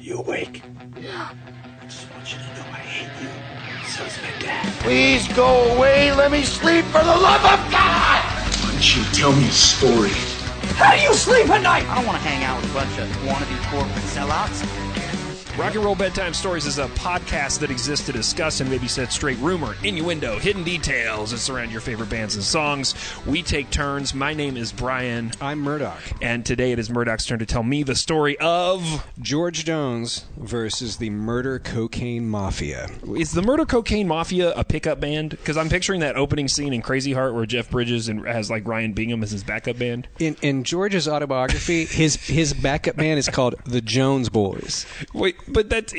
You awake? Yeah. I just want you to know I hate you. So's my dad. Please go away. Let me sleep for the love of God. Why don't you tell me a story? How do you sleep at night? I don't want to hang out with a bunch of wannabe corporate sellouts. Rock and Roll Bedtime Stories is a podcast that exists to discuss and maybe set straight rumor, innuendo, hidden details that surround your favorite bands and songs. We take turns. My name is Brian, I'm Murdock. and today it is Murdock's turn to tell me the story of. George Jones versus the Murder Cocaine Mafia. Is the Murder Cocaine Mafia a pickup band? Because I'm picturing that opening scene in Crazy Heart where Jeff Bridges and has like Ryan Bingham as his backup band. In, in George's autobiography, his his backup band is called the Jones Boys. Wait, but that's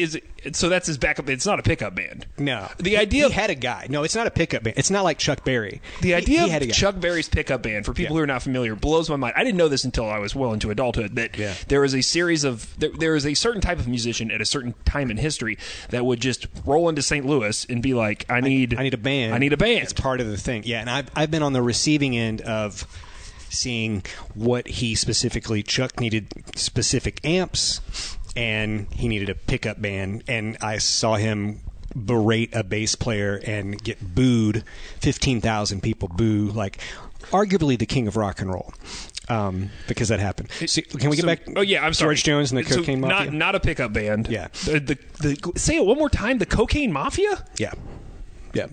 so that's his backup. It's not a pickup band. No, The idea- he had a guy. No, it's not a pickup band. It's not like Chuck Berry. The idea he, had a of. Chuck Berry's pickup band, for people Yeah. who are not familiar, blows my mind. I didn't know this until I was well into adulthood. That Yeah. there is a series of there, there is a certain type of musician at a certain time in history that would just roll into St. Louis and be like, "I need, I need a band. I need a band." It's part of the thing. Yeah, and I've I've been on the receiving end of seeing what he specifically Chuck needed specific amps and he needed a pickup band and I saw him berate a bass player and get booed 15,000 people boo like arguably the king of rock and roll um, because that happened. So, can we get So- back? Oh yeah, I'm sorry. George Jones and the So Cocaine Mafia. Not not a pickup band. Yeah. The, the, the, say it one more time. The Cocaine Mafia. yeah, yeah.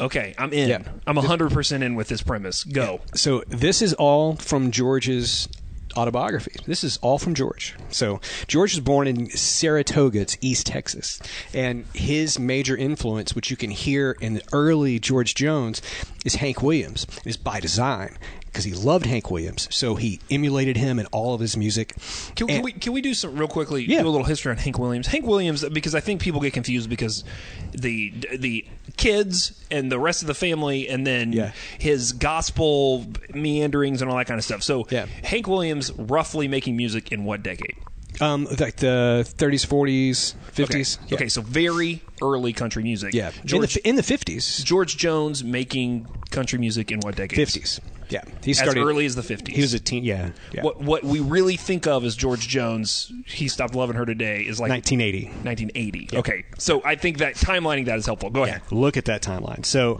Okay, I'm in. Yeah. I'm hundred percent in with this premise. Go. So this is all from George's autobiography. This is all from George. So George was born in Saratoga, it's East Texas, and his major influence, which you can hear in the early George Jones, is Hank Williams. It is by design because he loved Hank Williams, so he emulated him in all of his music. Can, can we can we do some real quickly? Yeah. Do a little history on Hank Williams. Hank Williams, because I think people get confused because the the kids and the rest of the family, and then Yeah. his gospel meanderings and all that kind of stuff. So Yeah. Hank Williams, roughly making music in what decade? Um, like the 30s, 40s, 50s. Okay, okay so very early country music. Yeah, George in the, in the 50s, George Jones making country music in what decade? 50s. Yeah, he started as early as the 50s. He was a teen. Yeah, yeah. What what we really think of as George Jones, he stopped loving her today, is like 1980. 1980. Okay, so I think that timelining that is helpful. Go ahead. Look at that timeline. So,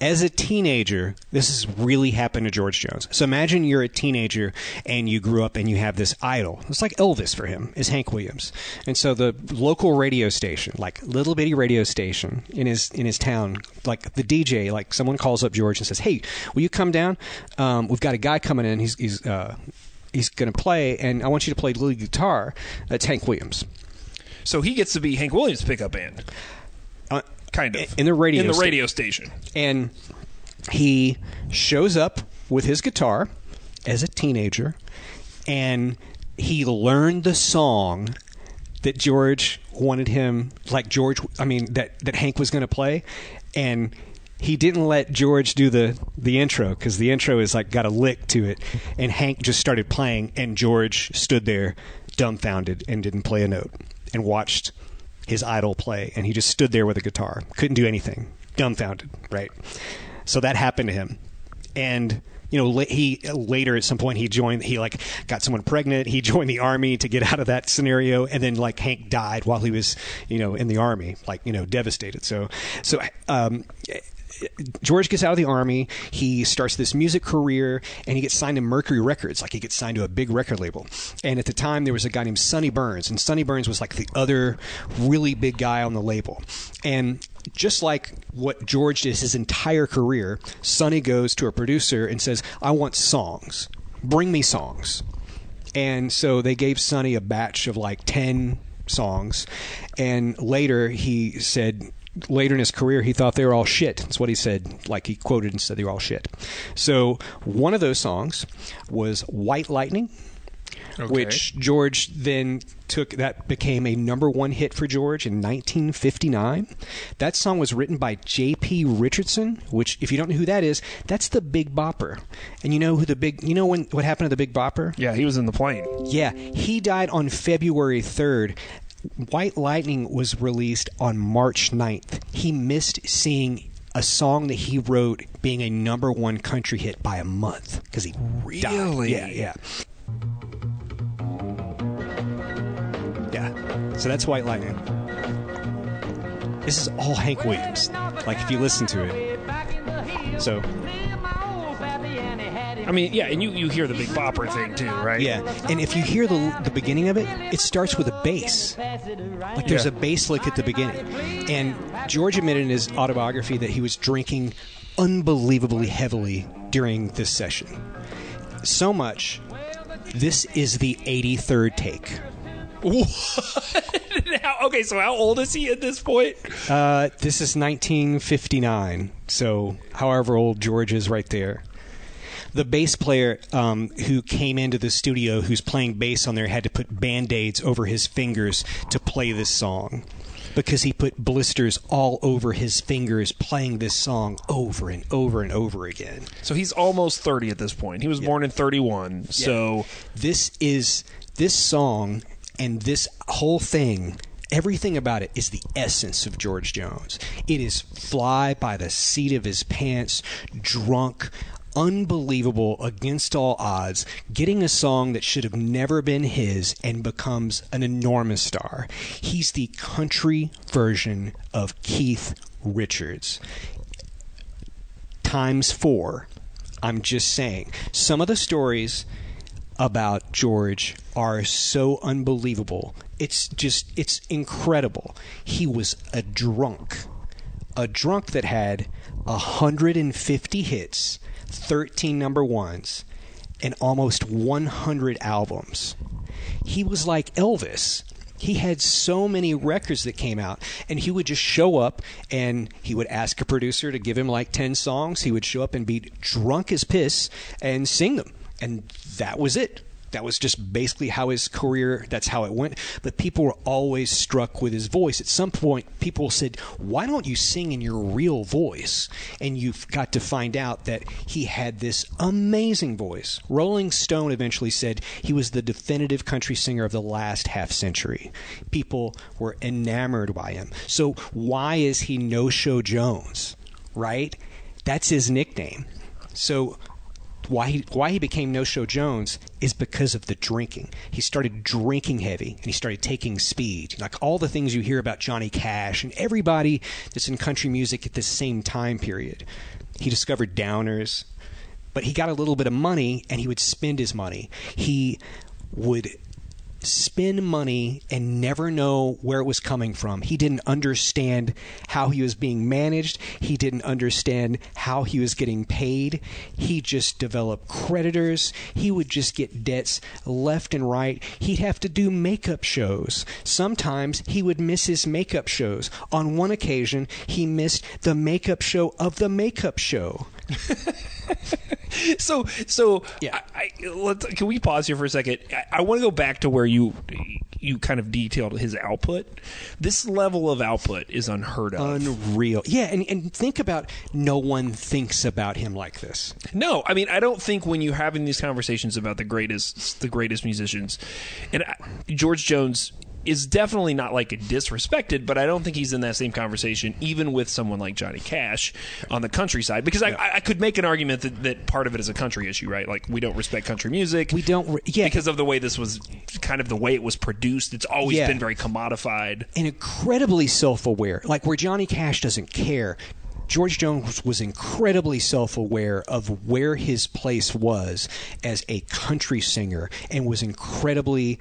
as a teenager, this has really happened to George Jones. So imagine you're a teenager and you grew up and you have this idol. It's like Elvis for him, is Hank Williams. And so the local radio station, like little bitty radio station in his in his town, like the DJ, like someone calls up George and says, "Hey, will you come down? Um, we've got a guy coming in. He's he's uh, he's going to play, and I want you to play lead guitar. That's Hank Williams." So he gets to be Hank Williams' pickup band, kind of. In the radio in the radio station. and he shows up with his guitar as a teenager and he learned the song that George wanted him like George I mean that that Hank was going to play. And he didn't let George do the the intro cuz the intro is like got a lick to it. And Hank just started playing and George stood there dumbfounded and didn't play a note and watched his idol play and he just stood there with a guitar couldn't do anything dumbfounded right? So that happened to him. And you know he later at some point he joined he like got someone pregnant he joined the army to get out of that scenario and then like hank died while he was you know in the army like you know devastated. So so um George gets out of the army. He starts this music career, and he gets signed to Mercury Records. Like he gets signed to a big record label. And at the time, there was a guy named Sonny Burns, and Sonny Burns was like the other really big guy on the label. And just like what George did his entire career, Sonny goes to a producer and says, "I want songs. Bring me songs." And so they gave Sonny a batch of like 10 songs. And later he said, later in his career, he thought they were all shit. That's what he said. Like he quoted and said they were all shit. So one of those songs was White Lightning. Which George then took, that became a number one hit for George in 1959. That song was written by J.P. Richardson, which, if you don't know who that is, that's the Big Bopper. And you know who the Big, you know when, what happened to the Big Bopper? Yeah, he was in the plane. Yeah, he died on February 3rd. White Lightning was released on March 9th. He missed seeing a song that he wrote being a number one country hit by a month because he died. Really? Yeah, yeah. Yeah. Yeah. So that's White Lightning. This is all Hank Williams. Like if you listen to it. So I mean, yeah, and you, you hear the Big Bopper thing too, right? yeah, and if you hear the the beginning of it, it starts with a bass. Like there's Yeah. a bass lick at the beginning. And George admitted in his autobiography that he was drinking unbelievably heavily during this session. So much this is the 83rd take. How- okay, so how old is he at this point? Uh, this is 1959, so however old George is right there. The bass player um, who came into the studio, who's playing bass on there, had to put band aids over his fingers to play this song because he put blisters all over his fingers playing this song over and over and over again. So he's almost 30 at this point. He was born in 31. So this is this song and this whole thing everything about it is the essence of george jones it is fly by the seat of his pants drunk unbelievable against all odds getting a song that should have never been his and becomes an enormous star he's the country version of keith richards times four. I'm just saying. Some of the stories about George are so unbelievable. It's just, it's incredible. He was a drunk. A drunk that had 150 hits, 13 number ones, and almost 100 albums. He was like Elvis. He had so many records that came out, and he would just show up and he would ask a producer to give him like 10 songs. He would show up and be drunk as piss and sing them. And that was it. That was just basically how his career, that's how it went. But people were always struck with his voice. At some point, people said, Why don't you sing in your real voice? And you've got to find out that he had this amazing voice. Rolling Stone eventually said he was the definitive country singer of the last half century. People were enamored by him. So, why is he No Show Jones? Right? That's his nickname. So, why he why he became No Show Jones is because of the drinking. He started drinking heavy and he started taking speed. Like all the things you hear about Johnny Cash and everybody that's in country music at the same time period. He discovered downers, but he got a little bit of money and he would spend his money. He would spend money and never know where it was coming from. He didn't understand how he was being managed. He didn't understand how he was getting paid. He just developed creditors. He would just get debts left and right. He'd have to do makeup shows. Sometimes he would miss his makeup shows. On one occasion, he missed the makeup show of the makeup show. so so Yeah. I, I, let's, can we pause here for a second? I, I want to go back to where you you kind of detailed his output. This level of output is unheard of. Unreal. Yeah, and, and think about no one thinks about him like this. No, I mean I don't think when you're having these conversations about the greatest the greatest musicians, and George Jones is definitely not like disrespected, but I don't think he's in that same conversation even with someone like Johnny Cash on the countryside because I, I could make an argument that, that part of it is a country issue, right? Like we don't respect country music. We don't re- yeah. because of the way this was kind of the way it was produced. It's always Yeah. been very commodified. and incredibly self-aware. Like where Johnny Cash doesn't care, George Jones was incredibly self-aware of where his place was as a country singer, and was incredibly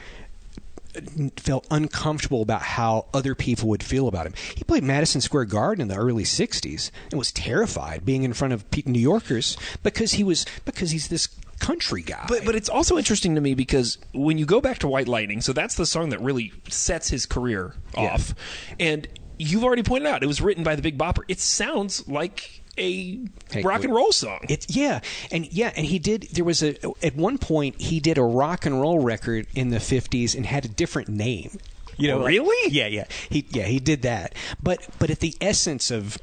felt uncomfortable about how other people would feel about him. He played Madison Square Garden in the early '60s and was terrified being in front of New Yorkers because he was because he's this country guy. But but it's also interesting to me because when you go back to White Lightning, so that's the song that really sets his career off. And you've already pointed out it was written by the Big Bopper. It sounds like a Hey, rock and roll song. It's yeah, and yeah, and he did. There was a at one point he did a rock and roll record in the '50s and had a different name. You know, like- Really? yeah, yeah. He yeah he did that. But but at the essence of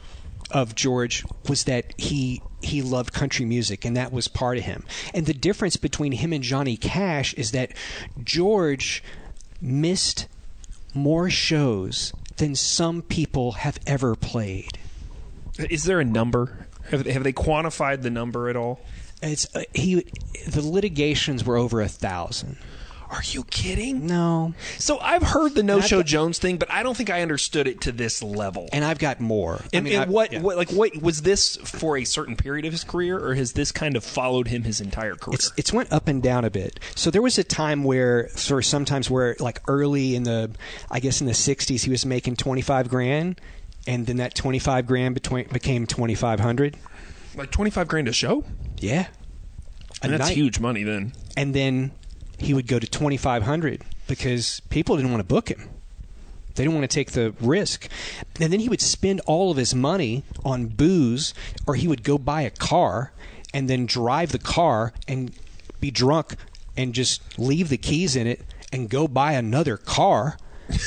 of George was that he he loved country music and that was part of him. And the difference between him and Johnny Cash is that George missed more shows than some people have ever played. Is there a number? Have, have they quantified the number at all? It's uh, he. The litigations were over a thousand. Are you kidding? No. So I've heard the No Show got- Jones thing, but I don't think I understood it to this level. And I've got more. I mean, and I- what, yeah. what, like, what was this for a certain period of his career, or has this kind of followed him his entire career? It's it's went up and down a bit. So there was a time where, for sometimes where, like early in the, I guess in the '60s, he was making 25 grand, and then that 25 grand between, became 2,500. like twenty five grand a show. Yeah, a And that's night. huge money. Then And then he would go to 2,500 because people didn't want to book him. They didn't want to take the risk. And then he would spend all of his money on booze, or he would go buy a car and then drive the car and be drunk and just leave the keys in it and go buy another car.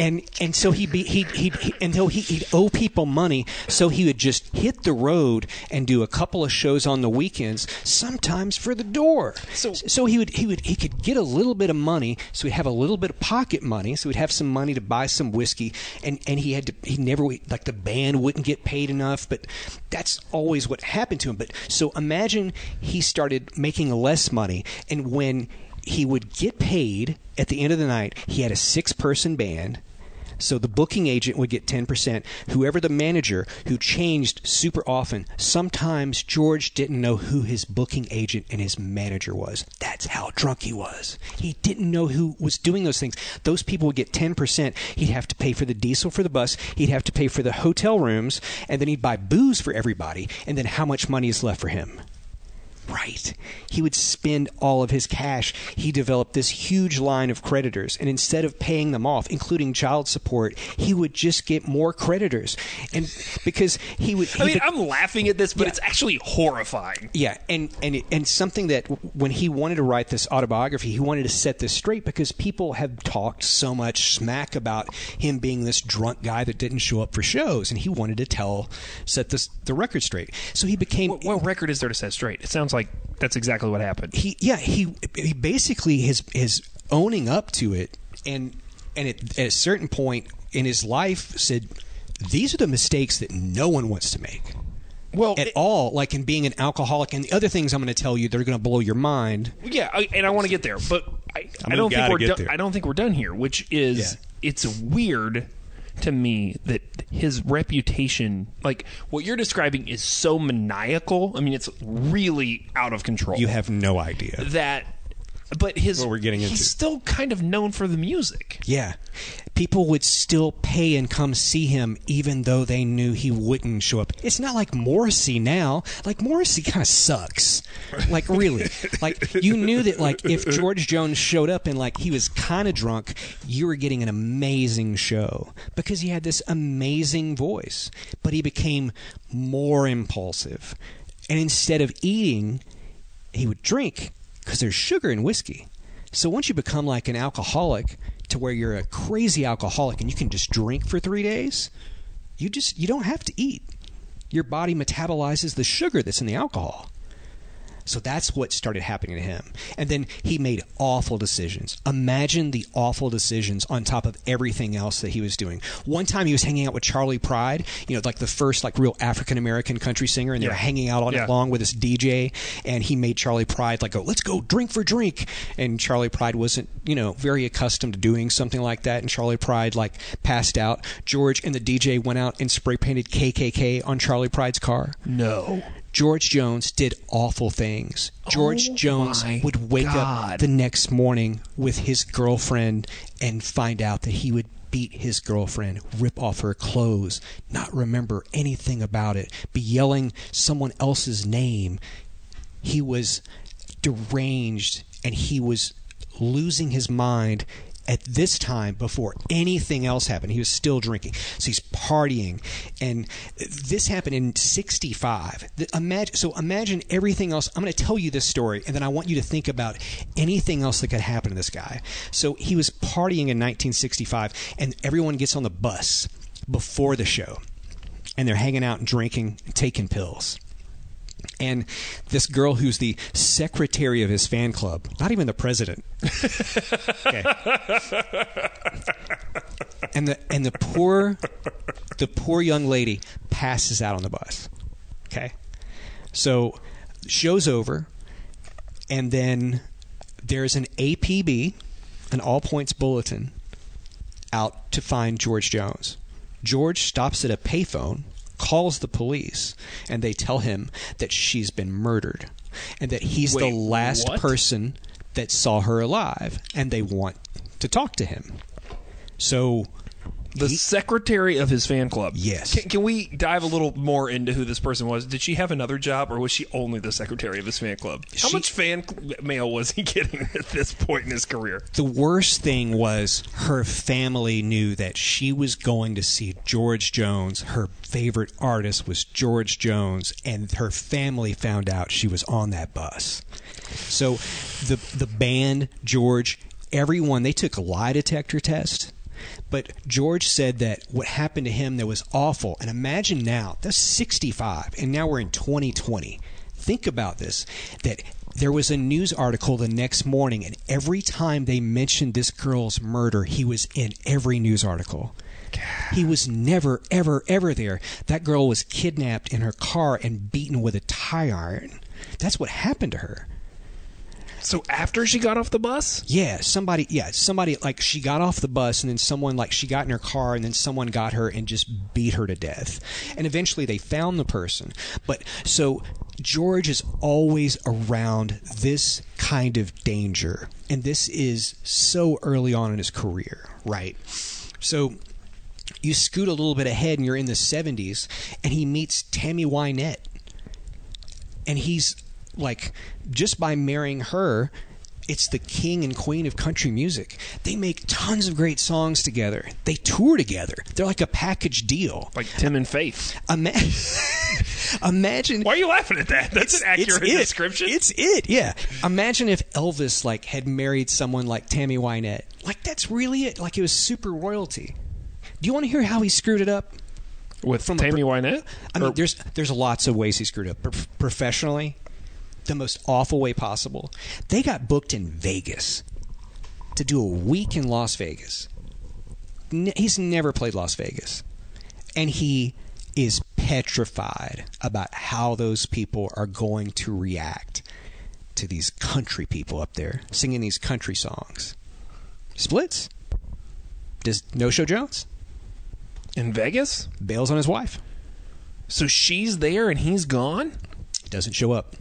And and so he'd be he he he until he, he'd owe people money, so he would just hit the road and do a couple of shows on the weekends, sometimes for the door. So- so he would he would he could get a little bit of money, so he'd have a little bit of pocket money, so he'd have some money to buy some whiskey, and and he had to he never like the band wouldn't get paid enough, but that's always what happened to him. But so imagine he started making less money, and when he would get paid at the end of the night, he had a six person band. So the booking agent would get 10%. Whoever the manager, who changed super often, sometimes George didn't know who his booking agent and his manager was. That's how drunk he was. He didn't know who was doing those things. Those people would get 10%. He'd have to pay for the diesel for the bus, he'd have to pay for the hotel rooms, and then he'd buy booze for everybody. And then how much money is left for him? Right. He would spend all of his cash. He developed this huge line of creditors, and instead of paying them off, including child support, he would just get more creditors. And because he would, he I mean, bec- I'm laughing at this, but Yeah. it's actually horrifying. yeah, and and it, and something that when he wanted to write this autobiography, he wanted to set this straight because people have talked so much smack about him being this drunk guy that didn't show up for shows, and he wanted to tell set this the record straight. So he became What, what record is there to set straight? It sounds like that's exactly what happened. he yeah he he basically his his owning up to it and and it, at a certain point in his life said these are the mistakes that no one wants to make Well, at it- all like in being an alcoholic and the other things i'm going to tell you that are going to blow your mind Yeah, I, and I want to get there, but I, I mean, don't think we're get done. I don't think we're done here. Which is, Yeah. it's weird to me that his reputation, like what you're describing, is so maniacal. I mean, it's really out of control. you have no idea that, but his What we're getting he's into. still kind of known for the music. yeah. People would still pay and come see him even though they knew he wouldn't show up. It's not like morrissey now. Like morrissey kind of sucks. Like really. Like you knew that like if george jones showed up and like he was kind of drunk you were getting an amazing show because he had this amazing voice but he became more impulsive. And instead of eating he would drink because there's sugar in whiskey. So once you become like an alcoholic to where you're a crazy alcoholic and you can just drink for 3 days, you just you don't have to eat. Your body metabolizes the sugar that's in the alcohol. So that's what started happening to him. And then he made awful decisions. Imagine the awful decisions on top of everything else that he was doing. One time he was hanging out with Charley Pride, you know, like the first like real African American country singer, and they Yeah. were hanging out all Yeah. night long with this DJ, and he made Charley Pride like go, let's go drink for drink. And Charley Pride wasn't, you know, very accustomed to doing something like that, and Charley Pride like passed out. George and the DJ went out and spray painted KKK on Charley Pride's car. No, George Jones did awful things. George Oh Jones would wake God. up the next morning with his girlfriend and find out that he would beat his girlfriend, rip off her clothes, not remember anything about it, be yelling someone else's name. He was deranged and he was losing his mind at this time before anything else happened. He was still drinking. So he's partying. And this happened in 65. The- Imagine, so imagine everything else. I'm going to tell you this story, and then I want you to think about anything else that could happen to this guy. So he was partying in 1965, and everyone gets on the bus before the show. And they're hanging out and drinking taking pills. And this girl who's the secretary of his fan club, not even the president. Okay. And the and the poor the poor young lady passes out on the bus. Okay. So show's over and then there's an APB, an all points bulletin, out to find George Jones. George stops at a payphone, calls the police, and they tell him that she's been murdered and that he's Wait, the last what? person that saw her alive and they want to talk to him. So The he- secretary of his fan club. Yes. Can, can we dive a little more into who this person was? Did she have another job, or was she only the secretary of his fan club? How She- much fan mail was he getting at this point in his career? the worst thing was her family knew that she was going to see George Jones. Her favorite artist was George Jones, and her family found out she was on that bus. So the the band, George, everyone they took a lie detector test. But George said that what happened to him that was awful. And imagine now, that's 65, and now we're in 2020. Think about this that there was a news article the next morning, and every time they mentioned this girl's murder, he was in every news article. He was never, ever, ever there. That girl was kidnapped in her car and beaten with a tie iron. That's what happened to her. So after she got off the bus, Yeah, somebody. Yeah, somebody. Like she got off the bus, and then someone like she got in her car, and then someone got her and just beat her to death. And eventually, they found the person. But so George is always around this kind of danger, and this is so early on in his career, right? So you scoot a little bit ahead, and you're in the '70s, and he meets Tammy Wynette and he's like just by marrying her it's the king and queen of country music they make tons of great songs together they tour together they're like a package deal like Tim and Faith. Ima- imagine Why are you laughing at that? That's an accurate it's it. description. It's it. Yeah. Imagine if Elvis like had married someone like Tammy Wynette. Like that's really it. Like it was super royalty. Do you want to hear how he screwed it up? with from Tammy Wynette. I mean, Or- there's there's lots of ways he screwed up. Pro- professionally, the most awful way possible. They got booked in Vegas to do a week in Las Vegas. He's never played Las Vegas, and he is petrified about how those people are going to react to these country people up there singing these country songs. Splits. Does No Show Jones in Vegas. bails on his wife. So she's there and he's gone. Doesn't show up.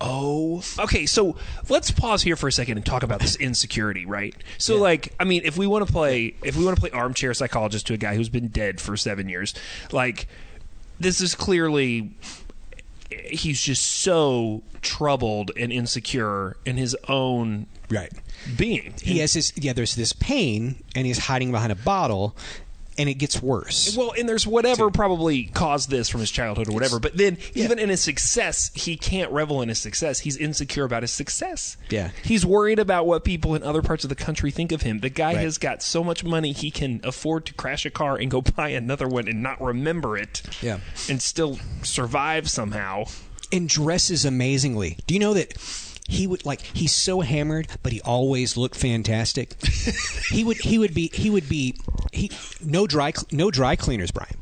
Oh, okay. So let's pause here for a second and talk about this insecurity, right? So, like, I mean, if we want to play, if we want to play armchair psychologist to a guy who's been dead for seven years, like, this is clearly he's just so troubled and insecure in his own Right. being. He has this yeah, there's this pain and he's hiding behind a bottle and it gets worse. Well, and there's whatever probably caused this from his childhood or whatever. But then, even in his success, he can't revel in his success. He's insecure about his success. Yeah. He's worried about what people in other parts of the country think of him. The guy Right. has got so much money, he can afford to crash a car and go buy another one and not remember it. Yeah. And still survive somehow. and dresses amazingly. Do you know that he would like he's so hammered, but he always looked fantastic. he would he would be he would be he no dry no dry cleaners, Brian.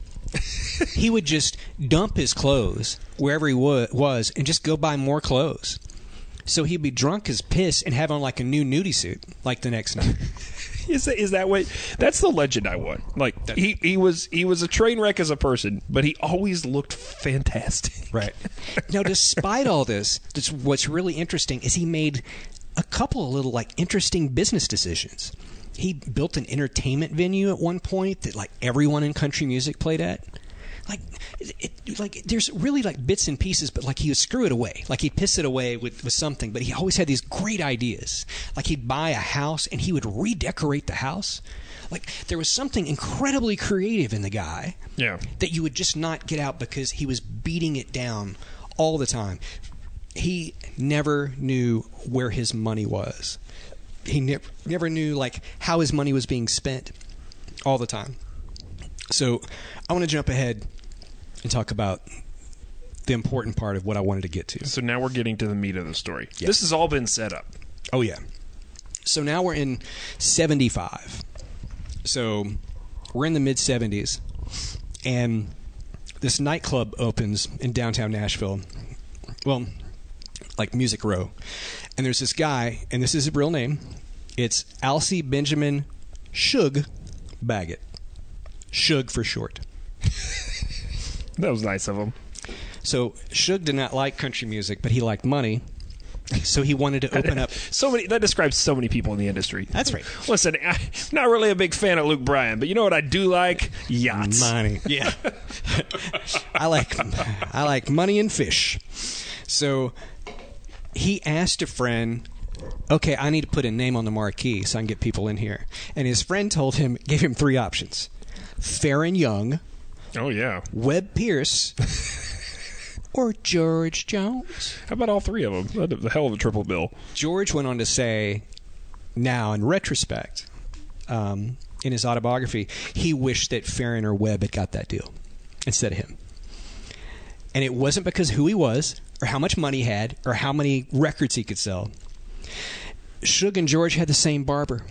he would just dump his clothes wherever he wa- was and just go buy more clothes. So he'd be drunk as piss and have on like a new nudie suit like the next night. Is that, is that what? That's the legend I want. Like he, he was he was a train wreck as a person, but he always looked fantastic. Right. now, despite all this, this, what's really interesting is he made a couple of little like interesting business decisions. He built an entertainment venue at one point that like everyone in country music played at. Like, it, it- like there's really like bits and pieces, but like he would screw it away. Like he'd piss it away with, with something, but he always had these great ideas. Like he'd buy a house and he would redecorate the house. Like there was something incredibly creative in the guy Yeah. that you would just not get out because he was beating it down all the time. He never knew where his money was. He ne- never knew like how his money was being spent all the time. So I want to jump ahead and talk about the important part of what I wanted to get to. So now we're getting to the meat of the story. This has all been set up. Oh yeah. So now we're in 75. So we're in the mid 70s and this nightclub opens in downtown Nashville. Well, like Music Row. And there's this guy, and this is his real name. It's Alcee Benjamin Shug Baggett. Shug for short. That was nice of him. So Shug did not like country music, but he liked money. So he wanted to open up. So many that describes so many people in the industry. That's right. Listen, I'm not really a big fan of Luke Bryan, but you know what I do like? Yachts. Money. Yeah. I like I like money and fish. So he asked a friend, "Okay, I need to put a name on the marquee so I can get people in here." And his friend told him, gave him three options: Faron Young, Oh yeah. Webb Pierce, or George Jones. How about all three of them? A hell of a triple bill. George went on to say, now in retrospect, um, in his autobiography, he wished that Faron or Webb had got that deal instead of him. And it wasn't because who he was, or how much money he had, or how many records he could sell. Shug and George had the same barber.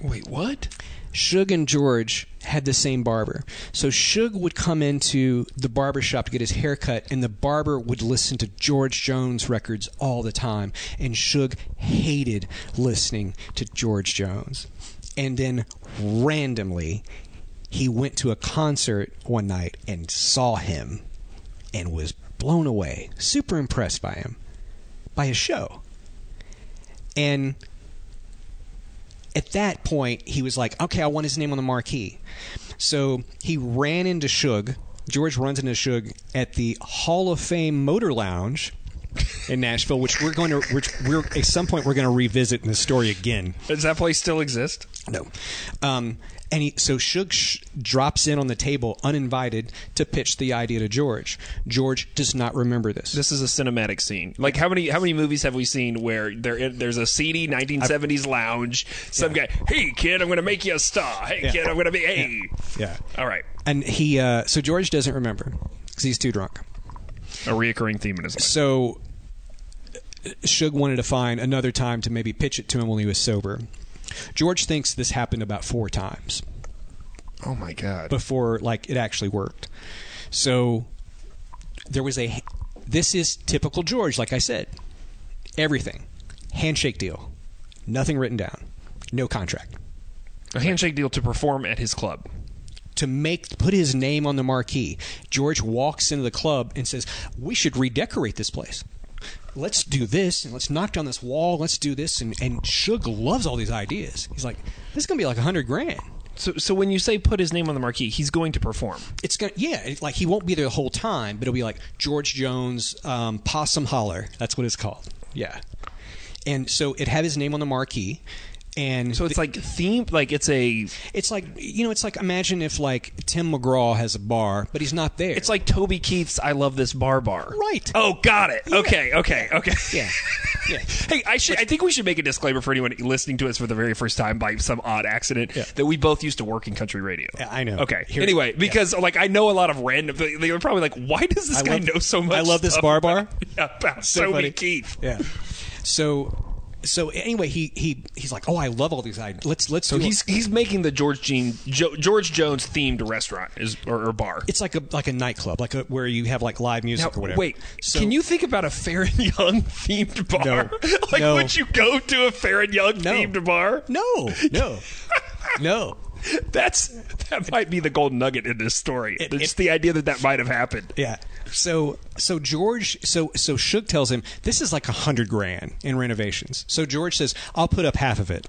Wait, what? Shug and George had the same barber. So Shug would come into the barber shop to get his hair cut, and the barber would listen to George Jones records all the time. And Shug hated listening to George Jones. And then randomly, he went to a concert one night and saw him and was blown away, super impressed by him, by his show. And at that point, he was like, okay, I want his name on the marquee. So he ran into Shug. George runs into Shug at the Hall of Fame Motor Lounge in Nashville, which we're going to, which we're at some point we're going to revisit in the story again. Does that place still exist? No. Um, and he, so Shug sh- drops in on the table uninvited to pitch the idea to George. George does not remember this. This is a cinematic scene. Like how many how many movies have we seen where there there's a seedy 1970s lounge? Some guy, hey kid, I'm going to make you a star. Hey Yeah. kid, I'm going to be hey. yeah. All right, And he, uh, so George doesn't remember because he's too drunk. a reoccurring theme in his life. So Shug wanted to find another time to maybe pitch it to him when he was sober. George thinks this happened about four times Oh my god. before like it actually worked. So there was a this is typical George like I said. Everything. Handshake deal. Nothing written down. No contract. A handshake deal to perform at his club. to make put his name on the marquee. George walks into the club and says, "We should redecorate this place. Let's do this and let's knock down this wall. Let's do this." And and Shug loves all these ideas. He's like, "This is gonna be like a hundred grand." So so when you say put his name on the marquee, he's going to perform. It's gonna yeah, it, like he won't be there the whole time, but it'll be like George Jones um, Possum Holler. That's what it's called. Yeah, and so it had his name on the marquee. And So it's like themed, like it's a it's like you know, it's like imagine if like Tim McGraw has a bar, but he's not there. it's like Toby Keith's "I Love This Bar Bar." Right. Oh, got it. Okay, okay, okay. yeah, yeah. Hey, I should. I think we should make a disclaimer for anyone listening to us for the very first time by some odd accident Yeah. that we both used to work in country radio. Yeah, I know. Okay. Here- anyway, yeah. because like I know a lot of random. They were probably like, "Why does this I guy love- know so much?" I love this bar about- bar? Yeah, about So Toby funny. Keith. Yeah. So so anyway, he he he's like, oh, I love all these ideas. Let's let's So he's he's making the George Jean jo, George Jones themed restaurant is or, or bar. it's like a like a nightclub, like a, where you have like live music Now, or whatever. wait, So- can you think about a Faron Young themed bar? No. like, No. would you go to a Faron Young No. themed bar? No, no, no. That's that might be the golden nugget in this story. It- Just it- the idea that that might have happened. Yeah. So so George so so Shug tells him this is like a hundred grand in renovations. So George says I'll put up half of it.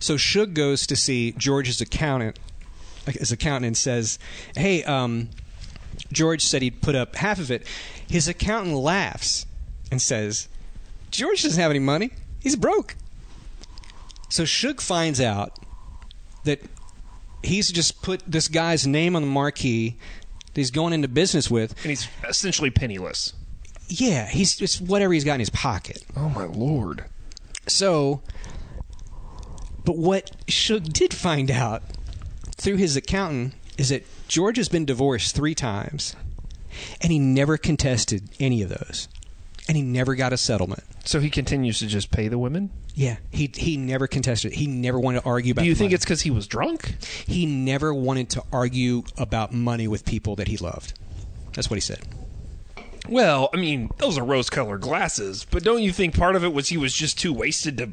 So Shug goes to see George's accountant, his accountant, and says, "Hey, um, George said he'd put up half of it." His accountant laughs and says, "George doesn't have any money. He's broke." So Shug finds out that he's just put this guy's name on the marquee that he's going into business with. And he's essentially penniless. Yeah, he's just whatever he's got in his pocket. Oh my lord. So, but what Shug did find out through his accountant is that George has been divorced three times, and he never contested any of those, and he never got a settlement. So he continues to just pay the women? Yeah, he he never contested. He never wanted to argue about. It. Do you think money. it's because he was drunk? he never wanted to argue about money with people that he loved? That's what he said. Well, I mean, those are rose-colored glasses, but don't you think part of it was he was just too wasted to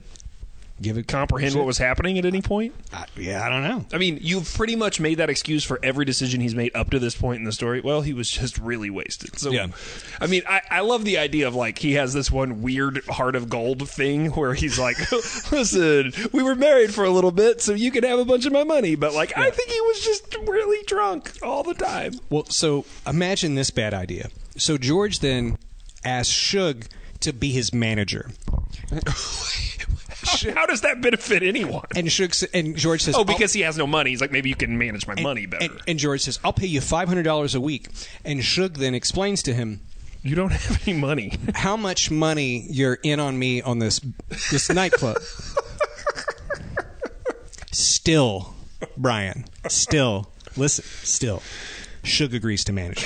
Give it comprehend what was happening at any point? I, yeah, I don't know. I mean, you've pretty much made that excuse for every decision he's made up to this point in the story. Well, he was just really wasted. So, Yeah. I mean, I, I love the idea of like he has this one weird heart of gold thing where he's like, "Listen, we were married for a little bit, so you can have a bunch of my money." But like, I think he was just really drunk all the time. Well, so imagine this bad idea. So George then asked Shug to be his manager, How, how does that benefit anyone? and Shug s- and George says, Oh, "I'll- because he has no money. He's like, maybe you can manage my money better. And, and George says, "I'll pay you five hundred dollars a week." And Shug then explains to him you don't have any money. how much money you're in on me on this this nightclub. still, Brian, still, listen, still, Shug agrees to manage.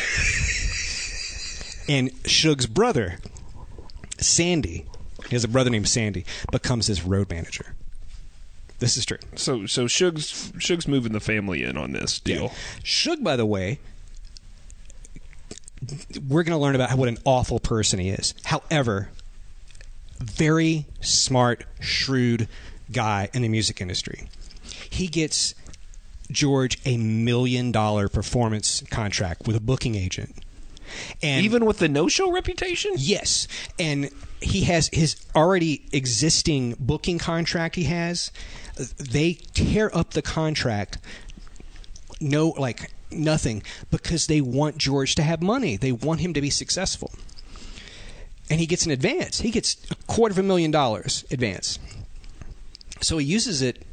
and Shug's brother, Sandy, he has a brother named Sandy, becomes his road manager. This is true. So, so Shug's Shug's moving the family in on this deal. Shug, by the way, we're going to learn about what an awful person he is. However, very smart, shrewd guy in the music industry. He gets George a million dollar performance contract with a booking agent. And Even with the no-show reputation. Yes, and he has his already existing booking contract. He has. They tear up the contract. No, like nothing, because they want George to have money. They want him to be successful, and he gets an advance. He gets a quarter of a million dollars advance. So he uses it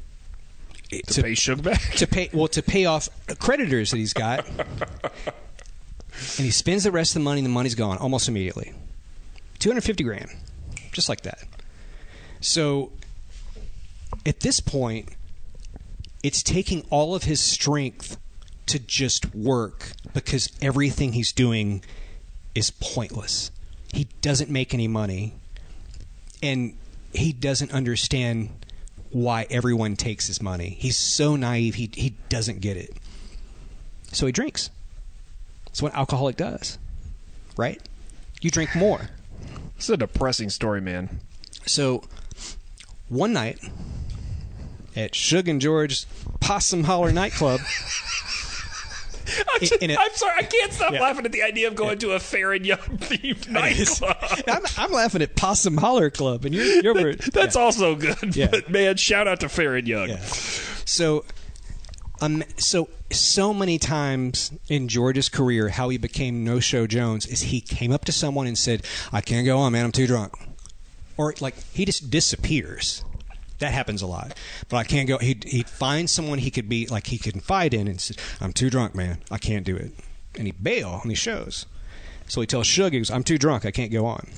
To pay Shug back. to pay well to pay off creditors that he's got, and he spends the rest of the money. and The money's gone almost immediately. Two hundred fifty grand, just like that. So, at this point, it's taking all of his strength to just work because everything he's doing is pointless. He doesn't make any money, and he doesn't understand why everyone takes his money. He's so naive, he, he doesn't get it. So he drinks. That's what alcoholic does, right? You drink more. It's a depressing story, man. So one night at Shug and George's Possum Holler nightclub, I'm, just- in a- I'm sorry, I can't stop Yeah. laughing at the idea of going to a Faron Young themed nightclub. I'm, I'm laughing at Possum Holler Club, and you're, you're over- That's yeah. also good. Yeah. But man, shout out to Faron Young. Yeah. So, um, so so many times in George's career, how he became No Show Jones is he came up to someone and said, "I can't go on, man. I'm too drunk," or like he just disappears. That happens a lot. But I can't go. He'd, he'd find someone he could be like he could fight in and said, "I'm too drunk, man. I can't do it," and he bail on these shows. So he tells Shug, he goes, "I'm too drunk. I can't go on."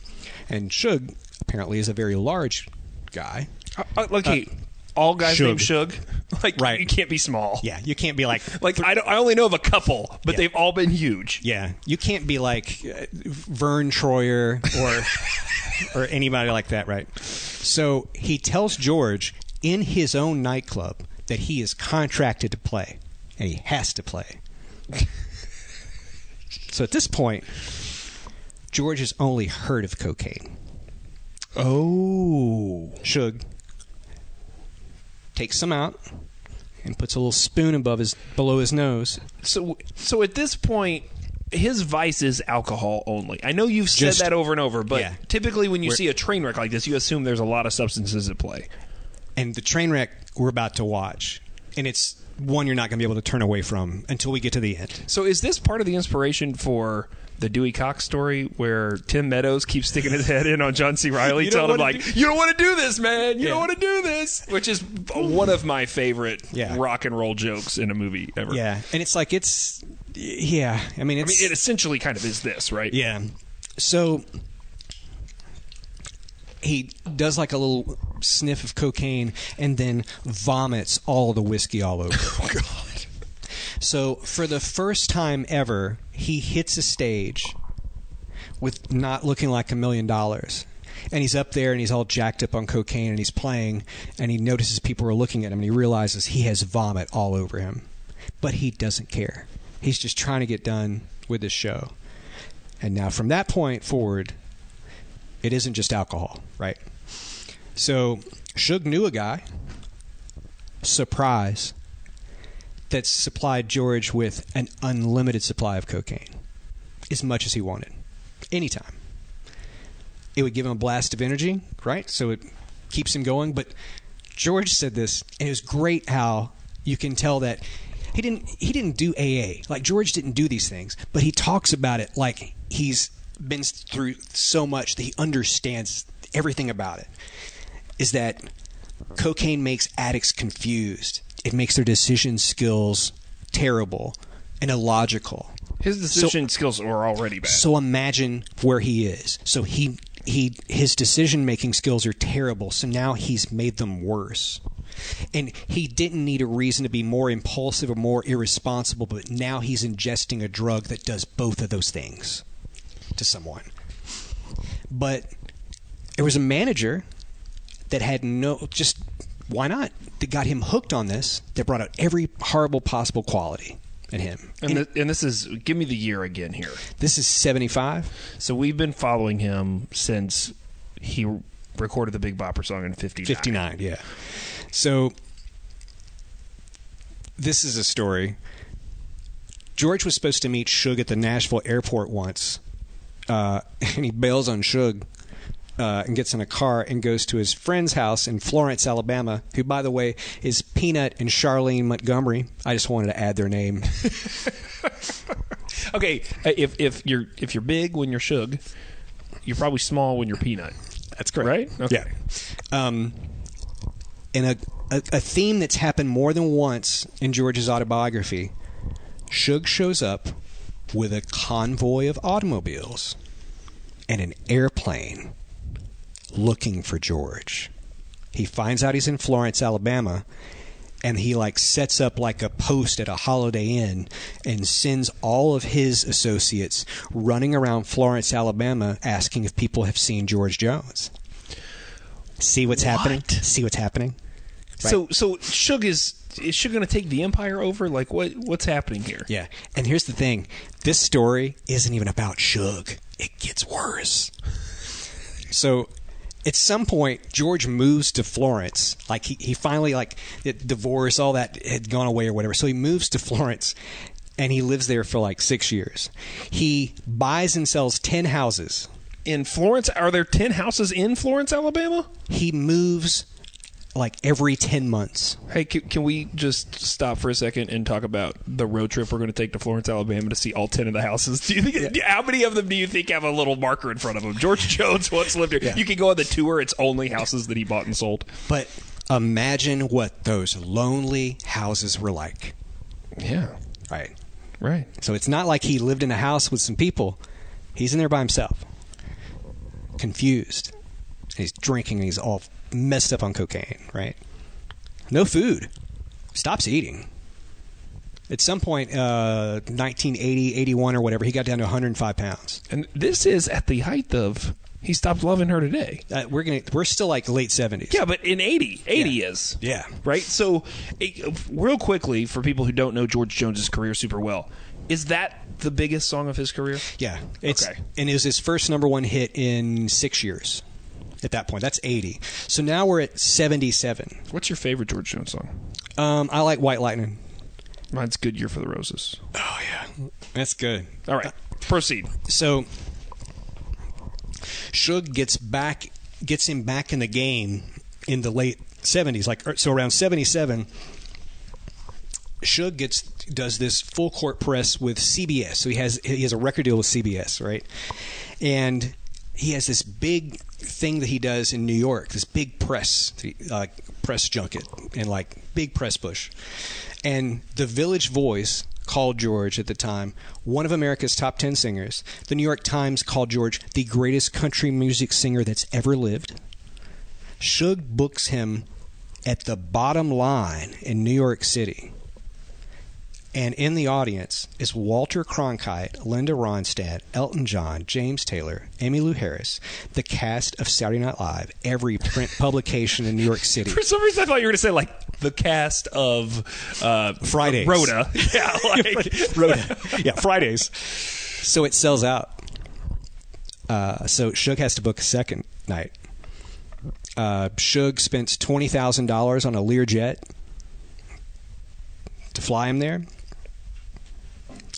And Shug apparently is a very large guy. Uh, uh, like, hey, all guys Shug. named Shug. Like, Right. you can't be small. Yeah, you can't be like Like, I, don't, I only know of a couple, but Yeah. they've all been huge. Yeah, you can't be like uh, Verne Troyer or or anybody like that, right? So he tells George in his own nightclub that he is contracted to play and he has to play. so at this point, George has only heard of cocaine. Oh. Shug takes some out and puts a little spoon above his below his nose. So, so at this point, his vice is alcohol only. I know you've said Just- that over and over, but Yeah. typically when you We're- see a train wreck like this, you assume there's a lot of substances at play. and the train wreck we're about to watch, and it's one you're not going to be able to turn away from until we get to the end. So, is this part of the inspiration for the Dewey Cox story, where Tim Meadows keeps sticking his head in on John C. Reilly, telling him like, do- "You don't want to do this, man. You Yeah. don't want to do this," which is one of my favorite Yeah. rock and roll jokes in a movie ever. Yeah, and it's like it's yeah. I mean, I mean, it essentially kind of is this, right? yeah. So he does like a little sniff of cocaine and then vomits all the whiskey all over. Oh God. So for the first time ever, he hits a stage with not looking like a million dollars. And he's up there and he's all jacked up on cocaine and he's playing and he notices people are looking at him and he realizes he has vomit all over him. But he doesn't care. He's just trying to get done with his show. And now from that point forward, it isn't just alcohol, right? So Shug knew a guy, surprise, that supplied George with an unlimited supply of cocaine, as much as he wanted, anytime. It would give him a blast of energy, right? So it keeps him going. But George said this, and it was great how you can tell that he didn't he didn't do AA. Like George didn't do these things, but he talks about it like he's been through so much that he understands everything about it. Is that cocaine makes addicts confused. It makes their decision skills terrible and illogical. His decision skills were already bad. So imagine where he is. So he he his decision making skills are terrible. So now he's made them worse. And he didn't need a reason to be more impulsive or more irresponsible, but now he's ingesting a drug that does both of those things to someone. But there was a manager that had no just why not They got him hooked on this They brought out every horrible possible quality in him. and, th- and this is give me the year again here. This is 75. So we've been following him since he recorded the Big Bopper song in 59. 59, yeah. So this is a story. George was supposed to meet Shug at the Nashville airport once, uh, and he bails on Shug uh, and gets in a car and goes to his friend's house in Florence, Alabama, who, by the way, is Peanut and Charlene Montgomery. I just wanted to add their name. Okay, uh, if if you're if you're big when you're Shug, you're probably small when you're Peanut. That's correct. Right? Okay. Yeah. Um, and a, a, a theme that's happened more than once in George's autobiography Shug shows up with a convoy of automobiles and an airplane looking for George. He finds out he's in Florence, Alabama, and he like sets up like a post at a Holiday Inn and sends all of his associates running around Florence, Alabama, asking if people have seen George Jones. See what's happening? See what's happening? So so Shug is is Shug going to take the empire over? Like what what's happening here? Yeah. And here's the thing this story isn't even about Shug, it gets worse. So at some point, George moves to Florence. Like he, he finally like divorce, all that had gone away or whatever. So he moves to Florence, and he lives there for like six years. He buys and sells ten houses. In Florence, are there ten houses in Florence, Alabama? He moves like every ten months. Hey, can, can we just stop for a second and talk about the road trip we're going to take to Florence, Alabama to see all 10 of the houses? Do you think how many of them do you think have a little marker in front of them? George Jones once lived here. You can go on the tour, it's only houses that he bought and sold. But imagine what those lonely houses were like. Yeah. Right. Right. So it's not like he lived in a house with some people. He's in there by himself, confused. He's drinking he's all messed up on cocaine, right? No food. Stops eating. At some point, uh, 1980, 81 or whatever, he got down to 105 pounds. And this is at the height of he stopped loving her today. Uh, we're gonna we're still like late 70s. Yeah, but in 80, 80 Yeah. is. Yeah. Right? So, eh, real quickly, for people who don't know George Jones's career super well, is that the biggest song of his career? Yeah. It's, Okay. And it was his first number one hit in six years. At that point, that's 80. So now we're at 77. What's your favorite George Jones song? Um, I like White Lightning. Mine's Good Year for the Roses. Oh yeah, that's good. All right, proceed. So Shug gets back, gets him back in the game in the late seventies, like er, so around seventy seven. Shug gets does this full court press with CBS. So he has he has a record deal with CBS, right? And he has this big thing that he does in New York, this big press uh, press junket and like big press push. And the Village Voice called George at the time one of America's top 10 singers. The New York Times called George the greatest country music singer that's ever lived. Shug books him at the bottom line in New York City. And in the audience is Walter Cronkite, Linda Ronstadt, Elton John, James Taylor, Emmylou Harris, the cast of Saturday Night Live, every print publication in New York City. For some reason, I thought you were going to say like the cast of uh, Fridays. Rhoda. Yeah, like Rhoda. Yeah, Fridays. So it sells out. Uh, so Shug has to book a second night. Uh, Shug spends twenty thousand dollars on a Learjet to fly him there.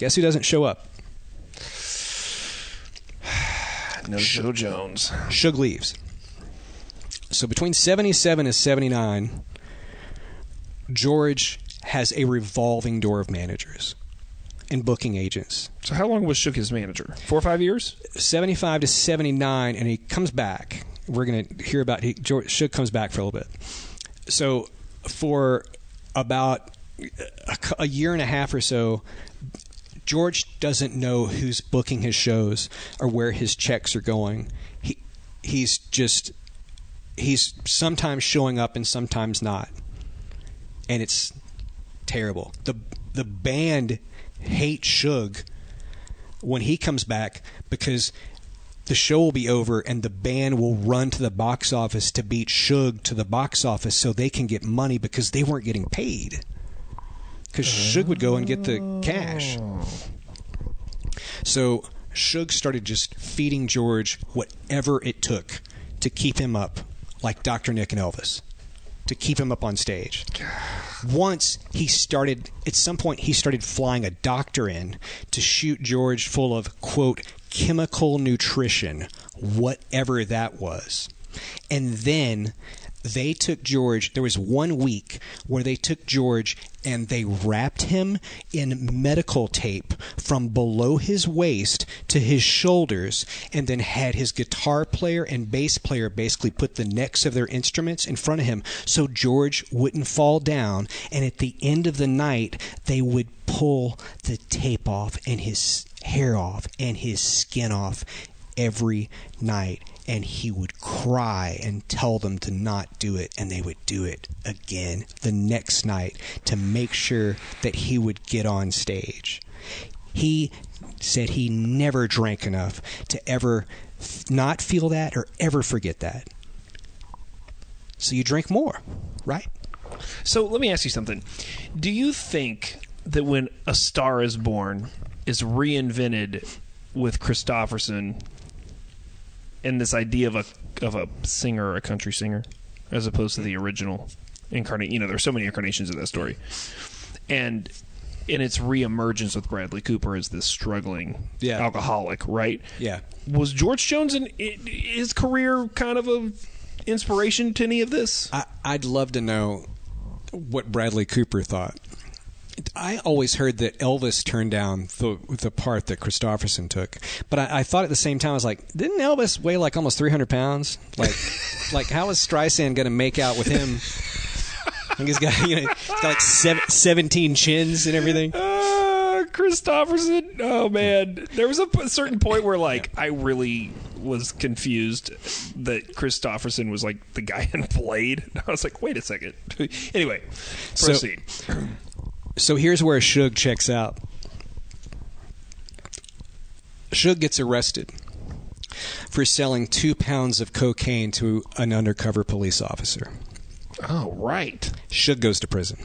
Guess who doesn't show up? No Show Jones. Shug leaves. So between 77 and 79, George has a revolving door of managers and booking agents. So how long was Shug his manager? Four or five years? 75 to 79, and he comes back. We're going to hear about he, George Shug comes back for a little bit. So for about a, a year and a half or so, George doesn't know who's booking his shows or where his checks are going. He he's just he's sometimes showing up and sometimes not, and it's terrible. the The band hates Shug when he comes back because the show will be over and the band will run to the box office to beat Shug to the box office so they can get money because they weren't getting paid. Because Shug would go and get the cash. So Shug started just feeding George whatever it took to keep him up, like Dr. Nick and Elvis, to keep him up on stage. Once he started, at some point, he started flying a doctor in to shoot George full of, quote, chemical nutrition, whatever that was. And then they took George, there was one week where they took George and they wrapped him in medical tape from below his waist to his shoulders and then had his guitar player and bass player basically put the necks of their instruments in front of him so George wouldn't fall down. And at the end of the night, they would pull the tape off and his hair off and his skin off every night and he would cry and tell them to not do it and they would do it again the next night to make sure that he would get on stage. He said he never drank enough to ever not feel that or ever forget that. So you drink more right? So let me ask you something. Do you think that when A Star is Born is reinvented with Kristofferson and this idea of a of a singer, a country singer, as opposed to the original incarnate, you know, there's so many incarnations of that story, and in its reemergence with Bradley Cooper as this struggling Yeah. alcoholic, right? yeah Was George Jones in his career kind of a inspiration to any of this? I, I'd love to know what Bradley Cooper thought. I always heard that Elvis turned down the the part that Kristofferson took, but I, I thought at the same time I was like, didn't Elvis weigh like almost three hundred pounds? Like, like how is Streisand going to make out with him? I think he's got you know he's got like seven, seventeen chins and everything. Uh, Kristofferson. Oh man, there was a p- certain point where like I really was confused that Kristofferson was like the guy in Blade. I was like, wait a second. anyway, proceed. So here's where Shug checks out. Shug gets arrested for selling two pounds of cocaine to an undercover police officer. oh right. Shug goes to prison.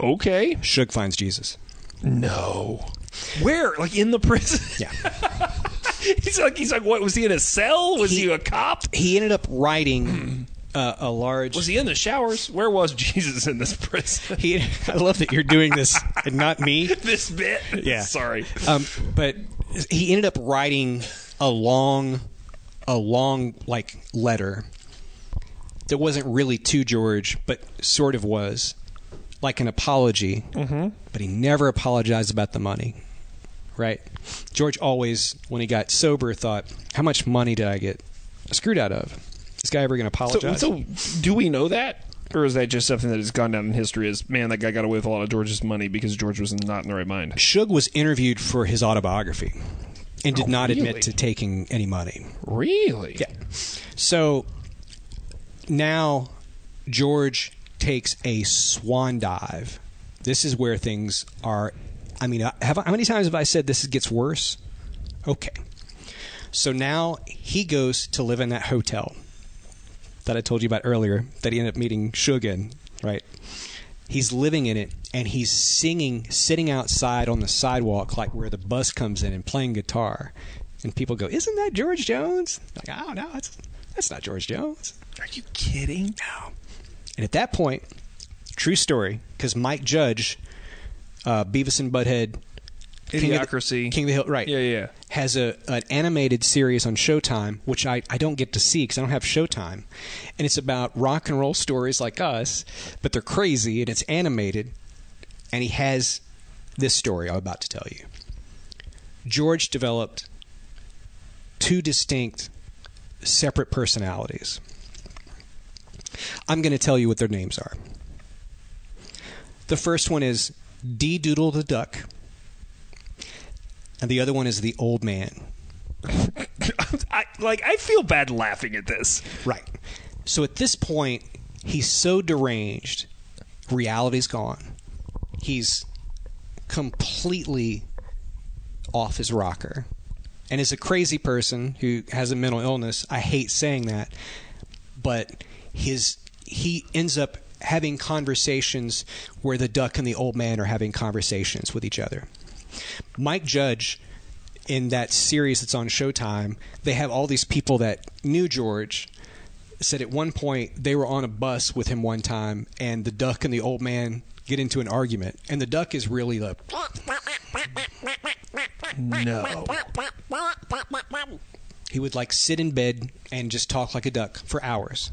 Okay. Shug finds Jesus. No. Where? Like in the prison? Yeah. he's like he's like what was he in a cell? Was he, He- a cop? He ended up writing uh, a large. Was he in the showers? Where was Jesus in this prison? He, I love that you're doing this and not me. this bit? Yeah. Sorry. Um, but he ended up writing a long, a long like letter that wasn't really to George, but sort of was, like an apology. Mm-hmm. But he never apologized about the money. Right? George always, when he got sober, thought, "How much money did I get screwed out of? Is this guy ever going to apologize?" so do we know that? Or is that just something that has gone down in history as, man, that guy got away with a lot of George's money because George was not in the right mind? Shug was interviewed for his autobiography and did Oh, not really? admit to taking any money. Really? Yeah. So now George takes a swan dive. This is where things are. I mean, uh, have, how many times have I said this gets worse? Okay. So now he goes to live in that hotel that I told you about earlier that he ended up meeting Shug in, right? He's living in it and he's singing, sitting outside on the sidewalk, like where the bus comes in and playing guitar, And people go, "Isn't that George Jones?" Like, "Oh no, that's that's not George Jones." Are you kidding? No. And at that point, true story, because Mike Judge, uh, Beavis and Butthead, King of the- King of the Hill, right? Yeah, yeah. Has a an animated series on Showtime, which I, I don't get to see because I don't have Showtime, and it's about rock and roll stories like us, but they're crazy and it's animated, and he has this story I'm about to tell you. George developed two distinct, separate personalities. I'm going to tell you what their names are. The first one is D Doodle the Duck, and the other one is the Old Man. I, like I feel bad laughing at this. Right. So at this point, he's so deranged, reality's gone. He's completely off his rocker. And as a crazy person who has a mental illness, I hate saying that, but his he ends up having conversations where the duck and the old man are having conversations with each other. Mike Judge in that series that's on Showtime, they have all these people that knew George. Said at one point they were on a bus with him one time, and the duck and the old man get into an argument, and the duck is really the No. he would like sit in bed and just talk like a duck for hours.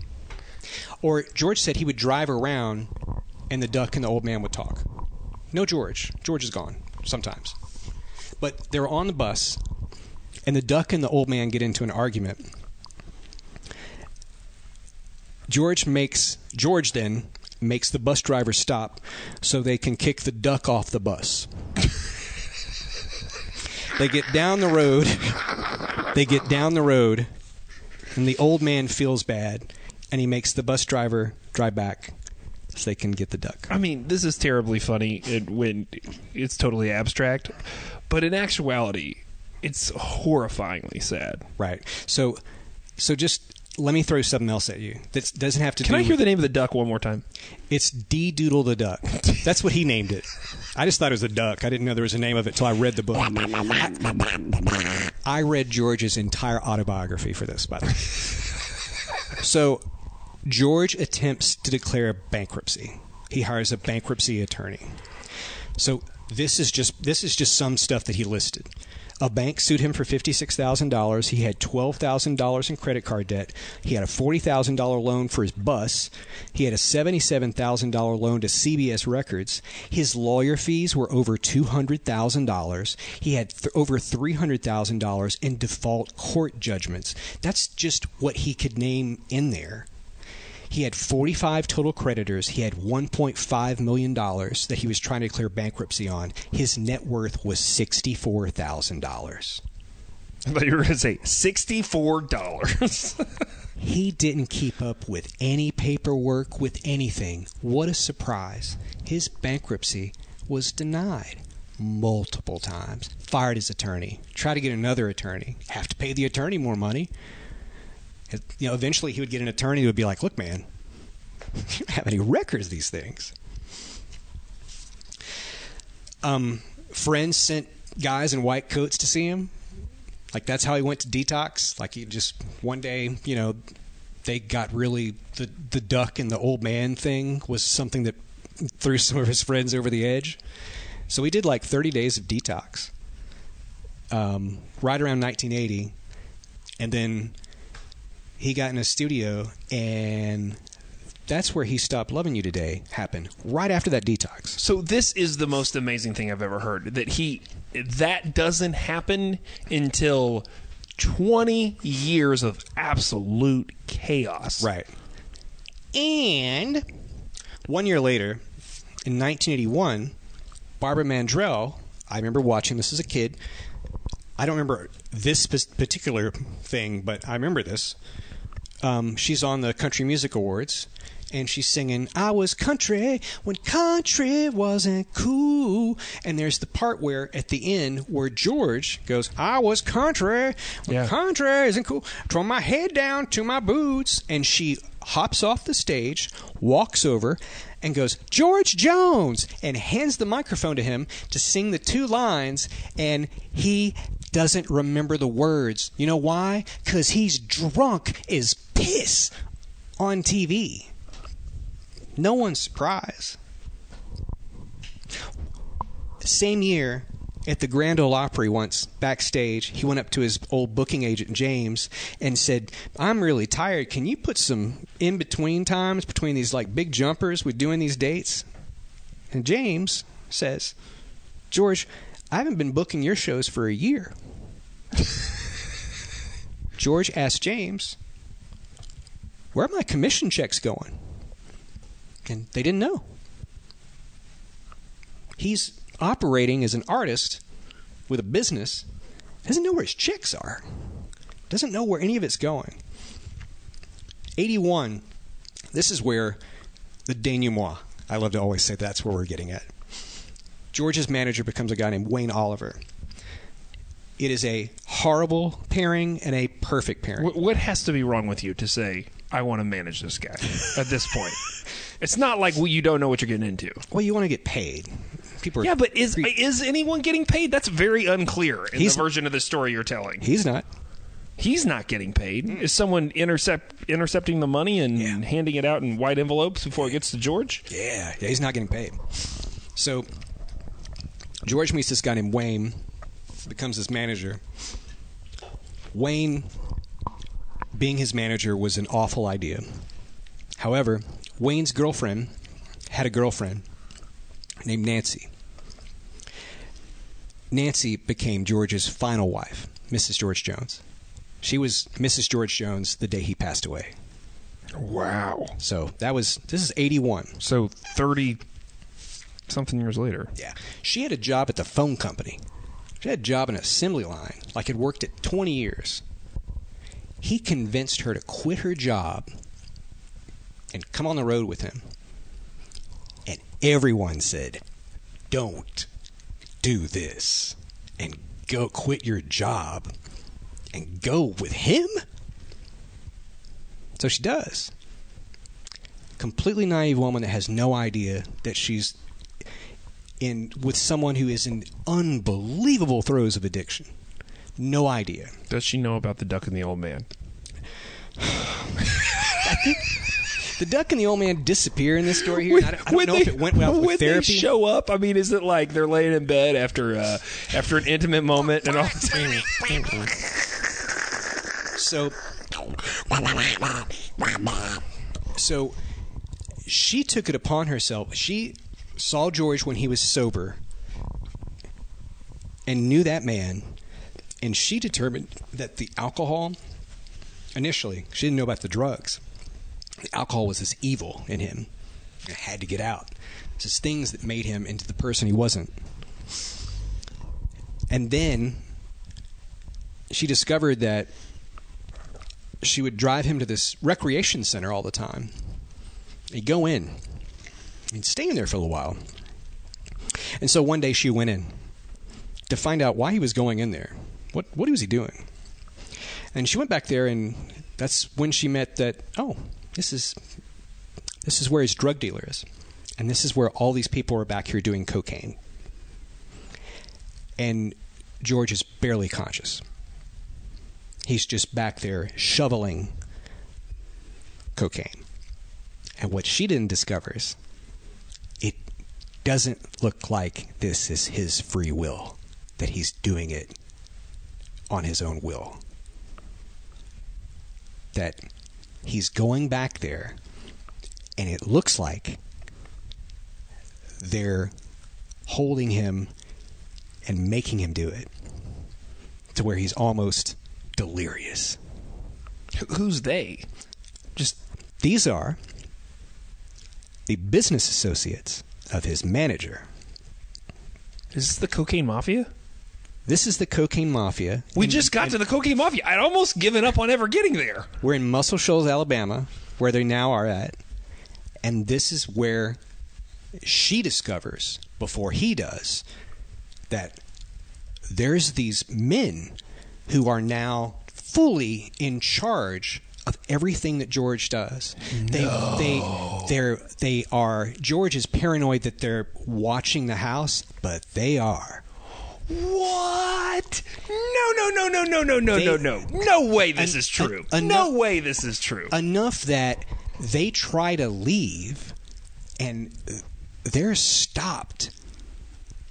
Or George said he would drive around, and the duck and the old man would talk. No George. George is gone sometimes. But they're on the bus, and the duck and the old man get into an argument. George makes George then makes the bus driver stop so they can kick the duck off the bus. they get down the road. They get down the road, and the old man feels bad, and he makes the bus driver drive back so they can get the duck. I mean, this is terribly funny it, when it's totally abstract, but in actuality, it's horrifyingly sad. Right. So, so just let me throw something else at you that doesn't have to. Can do I hear the name of the duck one more time? It's D Doodle the Duck. That's what he named it. I just thought it was a duck. I didn't know there was a name of it until I read the book. I read George's entire autobiography for this, by the way. So, George attempts to declare bankruptcy. He hires a bankruptcy attorney. So this is just this is just some stuff that he listed. A bank sued him for fifty-six thousand dollars. He had twelve thousand dollars in credit card debt. He had a forty thousand dollar loan for his bus. He had a seventy-seven thousand dollar loan to CBS Records. His lawyer fees were over two hundred thousand dollars. He had th- over three hundred thousand dollars in default court judgments. That's just what he could name in there. He had 45 total creditors. He had 1.5 million dollars that he was trying to declare bankruptcy on. His net worth was $64,000. I thought you were going to say sixty-four dollars. He didn't keep up with any paperwork, with anything. What a surprise. His bankruptcy was denied multiple times. Fired his attorney. Tried to get another attorney. Have to pay the attorney more money. You know, eventually he would get an attorney who would be like, "Look, man, you don't have any records of these things." Um, friends sent guys in white coats to see him. Like that's how he went to detox. Like he just one day, you know, they got really the the duck and the old man thing was something that threw some of his friends over the edge. So he did like 30 days of detox. Um, right around 1980, and then he got in a studio, and that's where he stopped loving you today happened. Right after that detox. So this is the most amazing thing I've ever heard. That he that doesn't happen until twenty years of absolute chaos. Right. And one year later, in 1981, Barbara Mandrell, I remember watching this as a kid. I don't remember this particular thing, but I remember this. Um, she's on the Country Music Awards, and she's singing "I was country when country wasn't cool." And there's the part where at the end where George goes, "I was country when Yeah. country isn't cool." From my head down to my boots, and she hops off the stage, walks over, and goes, George Jones, and hands the microphone to him to sing the two lines, and he doesn't remember the words. You know why? Because he's drunk as piss on TV. No one's surprised. Same year, at the Grand Ole Opry once backstage, he went up to his old booking agent James and said, "I'm really tired. Can you put some in between times between these like big jumpers with doing these dates?" And James says, "George, I haven't been booking your shows for a year." George asked James, "Where are my commission checks going?" And they didn't know. He's operating as an artist with a business, doesn't know where his checks are, doesn't know where any of it's going. 81, this is where the denouement, I love to always say that's where we're getting at. George's manager becomes a guy named Wayne Oliver. It is a horrible pairing and a perfect pairing. What, what has to be wrong with you to say I want to manage this guy at this point? it's not like well, you don't know what you're getting into. Well, you want to get paid. People are Yeah, but is is anyone getting paid? That's very unclear in He's- the version of the story you're telling. he's not. He's not getting paid. Mm. Is someone intercept intercepting the money and Yeah. handing it out in white envelopes before it gets to George? Yeah, yeah, he's not getting paid. So George meets this guy named Wayne, becomes his manager. Wayne, being his manager, was an awful idea. However, Wayne's girlfriend had a girlfriend named Nancy. Nancy became George's final wife, Mrs. George Jones. She was Mrs. George Jones the day he passed away. Wow. So that was this is 81. So thirty something years later. Yeah. She had a job at the phone company. She had a job in an assembly line, like had worked it 20 years. He convinced her to quit her job and come on the road with him. And everyone said, Don't do this and go quit your job and go with him. So she does. Completely naive woman that has no idea that she's in with someone who is in unbelievable throes of addiction. No idea. Does she know about the duck and the old man? The duck and the old man disappear in this story here. and I don't, I don't When know they- if it went well when with therapy. they show up, I mean, is it like they're laying in bed after uh, after an intimate moment and all? so, so she took it upon herself. She saw George when he was sober and knew that man, and she determined that the alcohol. Initially, she didn't know about the drugs. The alcohol was this evil in him. It had to get out. It's just things that made him into the person he wasn't. And then she discovered that she would drive him to this recreation center all the time. He'd go in. He'd stay in there for a little while. And so one day she went in to find out why he was going in there. What what was he doing? And she went back there and that's when she met that oh, this is this is where his drug dealer is. And this is where all these people are back here doing cocaine. And George is barely conscious. He's just back there shoveling cocaine. And what she didn't discover is doesn't look like this is his free will, that he's doing it on his own will. That he's going back there, and it looks like they're holding him and making him do it to where he's almost delirious. Who's they? Just These are the business associates of his manager. is this the cocaine mafia? This is the cocaine mafia. We just got to the cocaine mafia. I'd almost given up on ever getting there. We're in Muscle Shoals, Alabama, where they now are at. And this is where she discovers, before he does, that there's these men who are now fully in charge of everything that George does. They they they're they are George is paranoid that they're watching the house, but they are. What? No, no, no, no, no, no, no, They- no, no. No way this En- is true. en- no way this is true. enough that they try to leave and they're stopped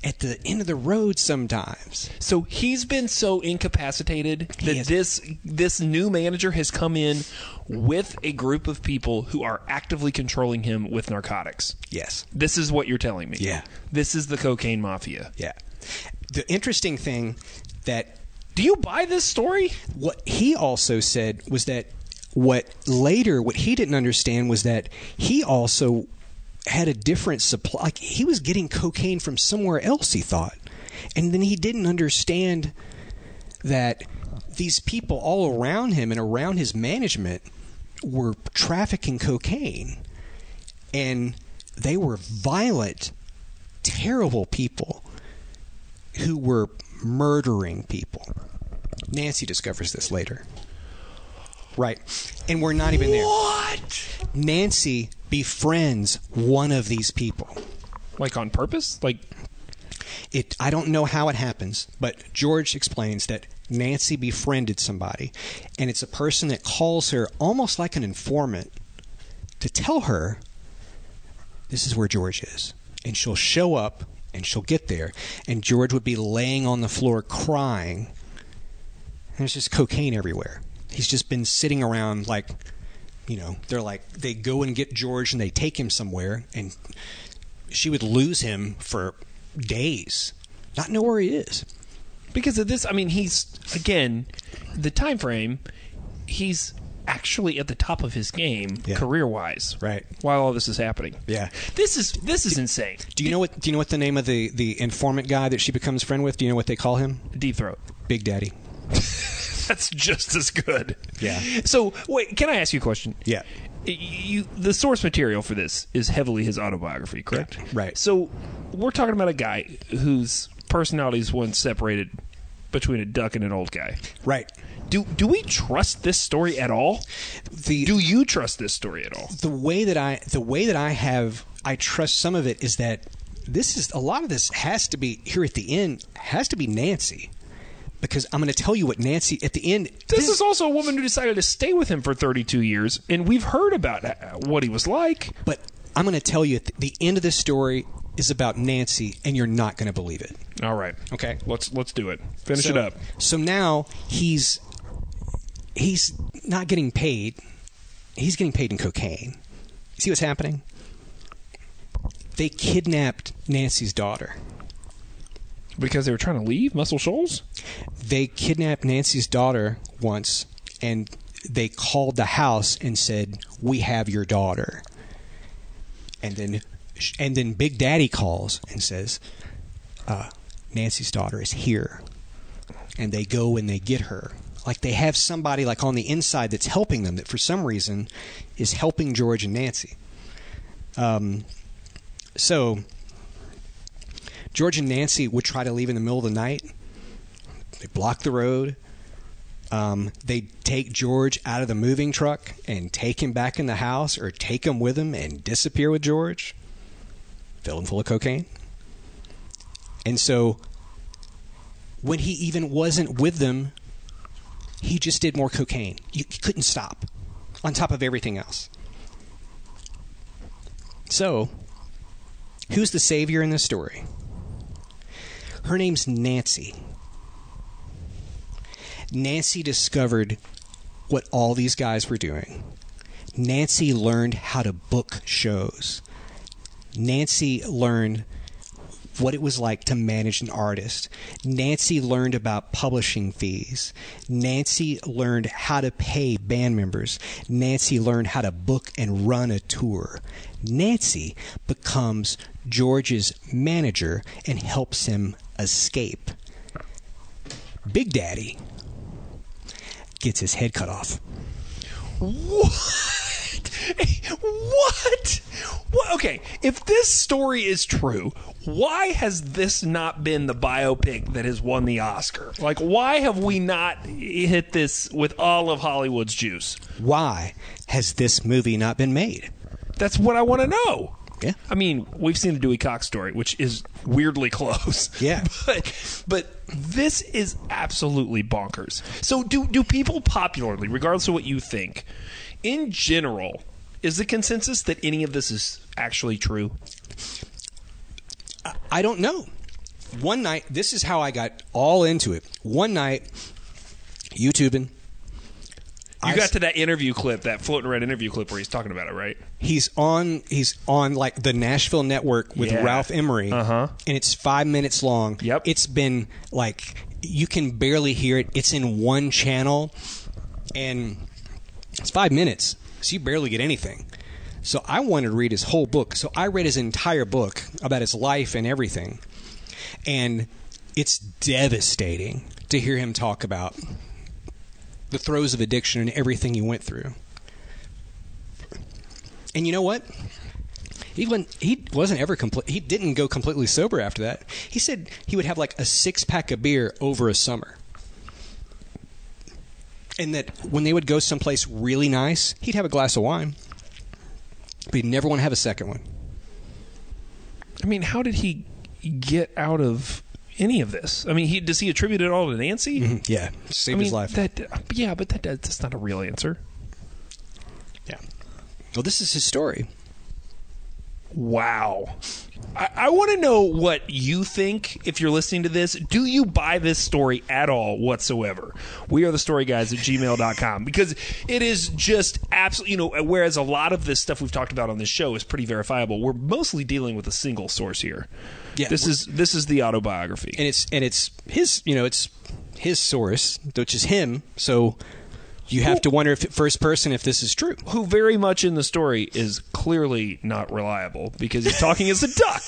at the end of the road sometimes. So he's been so incapacitated that this this new manager has come in with a group of people who are actively controlling him with narcotics. Yes. This is what you're telling me. Yeah. This is the cocaine mafia. Yeah. The interesting thing that Do you buy this story? what he also said was that what later what he didn't understand was that he also had a different supply like he was getting cocaine from somewhere else he thought and then he didn't understand that these people all around him and around his management were trafficking cocaine and they were violent terrible people who were murdering people Nancy discovers this later. Right. And we're not even there. What? Nancy befriends one of these people. Like on purpose? Like It I don't know how it happens, but George explains that Nancy befriended somebody and it's a person that calls her almost like an informant to tell her this is where George is. And she'll show up and she'll get there and George would be laying on the floor crying. And there's just cocaine everywhere. He's just been sitting around like you know, they're like they go and get George and they take him somewhere and she would lose him for days, not know where he is. because of this, I mean he's again the time frame he's actually at the top of his game Yeah. career-wise. Right. While all this is happening. Yeah. This is this is insane. Do you know what? Do you know what the name of the the informant guy that she becomes friend with? Do you know what they call him? Deep throat. Big Daddy. That's just as good. Yeah. So wait, can I ask you a question? Yeah. You, the source material for this is heavily his autobiography, correct? Yeah, right. So we're talking about a guy whose personality is once separated between a duck and an old guy. Right. Do do we trust this story at all? The Do you trust this story at all? the way that I the way that I have I trust some of it is that this is a lot of this has to be here at the end has to be Nancy because I'm going to tell you what Nancy at the end This is also a woman who decided to stay with him for 32 years, and we've heard about uh, what he was like. but I'm going to tell you the, the end of this story is about Nancy and you're not going to believe it. All right. Okay. Let's let's do it. Finish so, it up. So now he's he's not getting paid. He's getting paid in cocaine. See what's happening? They kidnapped Nancy's daughter. Because they were trying to leave Muscle Shoals? They kidnapped Nancy's daughter once and they called the house and said, "We have your daughter." And then and then Big Daddy calls and says, uh, "Nancy's daughter is here." And they go and they get her. Like they have somebody like on the inside that's helping them that for some reason is helping George and Nancy. Um, so George and Nancy would try to leave in the middle of the night. They block the road. Um, they take George out of the moving truck and take him back in the house, or take him with them and disappear with George, fill him full of cocaine. And so, when he even wasn't with them, he just did more cocaine. You, he couldn't stop, on top of everything else. So, who's the savior in this story? Her name's Nancy. Nancy discovered what all these guys were doing. Nancy learned how to book shows. Nancy learned what it was like to manage an artist. Nancy learned about publishing fees. Nancy learned how to pay band members. Nancy learned how to book and run a tour. Nancy becomes George's manager and helps him escape. Big Daddy gets his head cut off. What? what? What? Okay, if this story is true, why has this not been the biopic that has won the Oscar? Like, why have we not hit this with all of Hollywood's juice? Why has this movie not been made? That's what I want to know. Yeah. I mean, we've seen the Dewey Cox story, which is weirdly close. Yeah. But but this is absolutely bonkers. So do do people popularly, regardless of what you think, in general, is the consensus that any of this is actually true? I don't know. One night, this is how I got all into it. One night, YouTubing. You I got to that interview clip, that floating red interview clip where he's talking about it, right? He's on. He's on like the Nashville Network with Yeah. Ralph Emery, Uh-huh. and it's five minutes long. Yep. It's been like you can barely hear it. It's in one channel, and it's five minutes, so you barely get anything. So I wanted to read his whole book. So I read his entire book about his life and everything, and it's devastating to hear him talk about the throes of addiction and everything he went through. And you know what? Wasn't, he wasn't ever complete. He didn't go completely sober after that. He said he would have like a six pack of beer over a summer. And that when they would go someplace really nice, he'd have a glass of wine. But he'd never want to have a second one. I mean, how did he get out of any of this? I mean, he does he attribute it all to Nancy? Mm-hmm. Yeah, save I mean, his life. That, yeah, but that, that's not a real answer. yeah. Well, this is his story. Wow. I, I want to know what you think if you're listening to this. Do you buy this story at all whatsoever? We are the story guys at gmail.com because it is just absolutely, you know, whereas a lot of this stuff we've talked about on this show is pretty verifiable, we're mostly dealing with a single source here. Yeah, this is this is the autobiography. and it's and it's his you know it's his source which is him so you have to wonder if first person if this is true who very much in the story is clearly not reliable because he's talking as a duck.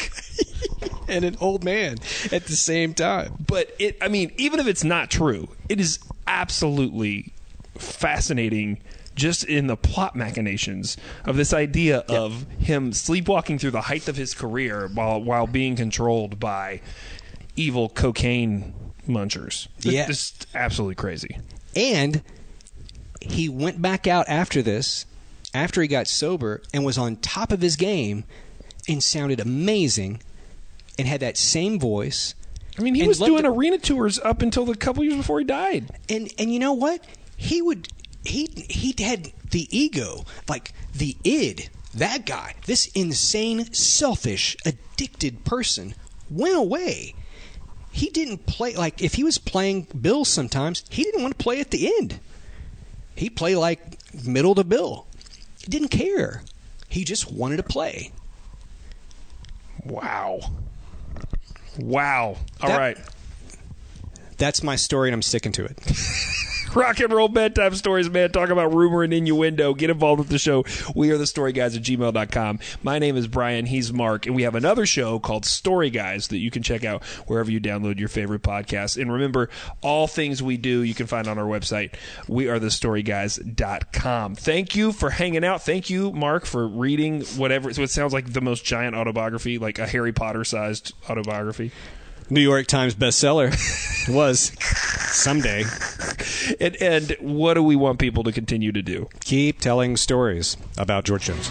and an old man at the same time But it, I mean, even if it's not true, it is absolutely fascinating just in the plot machinations of this idea of him sleepwalking through the height of his career while while being controlled by evil cocaine munchers. It's Yeah. just absolutely crazy. and he went back out after this after he got sober and was on top of his game and sounded amazing and had that same voice I mean, he was doing it. arena tours up until the couple years before he died. and and you know what he would he he had the ego like the id that guy this insane selfish addicted person went away he didn't play like if he was playing bill sometimes he didn't want to play at the end he played like middle to bill he didn't care he just wanted to play Wow. Wow. All That- right. that's my story and i'm sticking to it Rock and roll bedtime stories, man. Talk about rumor and innuendo. Get involved with the show. We are the story guys at gmail.com. My name is Brian. He's Mark. And we have another show called Story Guys that you can check out wherever you download your favorite podcast. And remember, all things we do you can find on our website. We are the storyguys.com. Thank you for hanging out. Thank you, Mark, for reading whatever. So it sounds like the most giant autobiography, like a Harry Potter sized autobiography. New york times bestseller was someday And, and what do we want people to continue to do? keep telling stories about george jones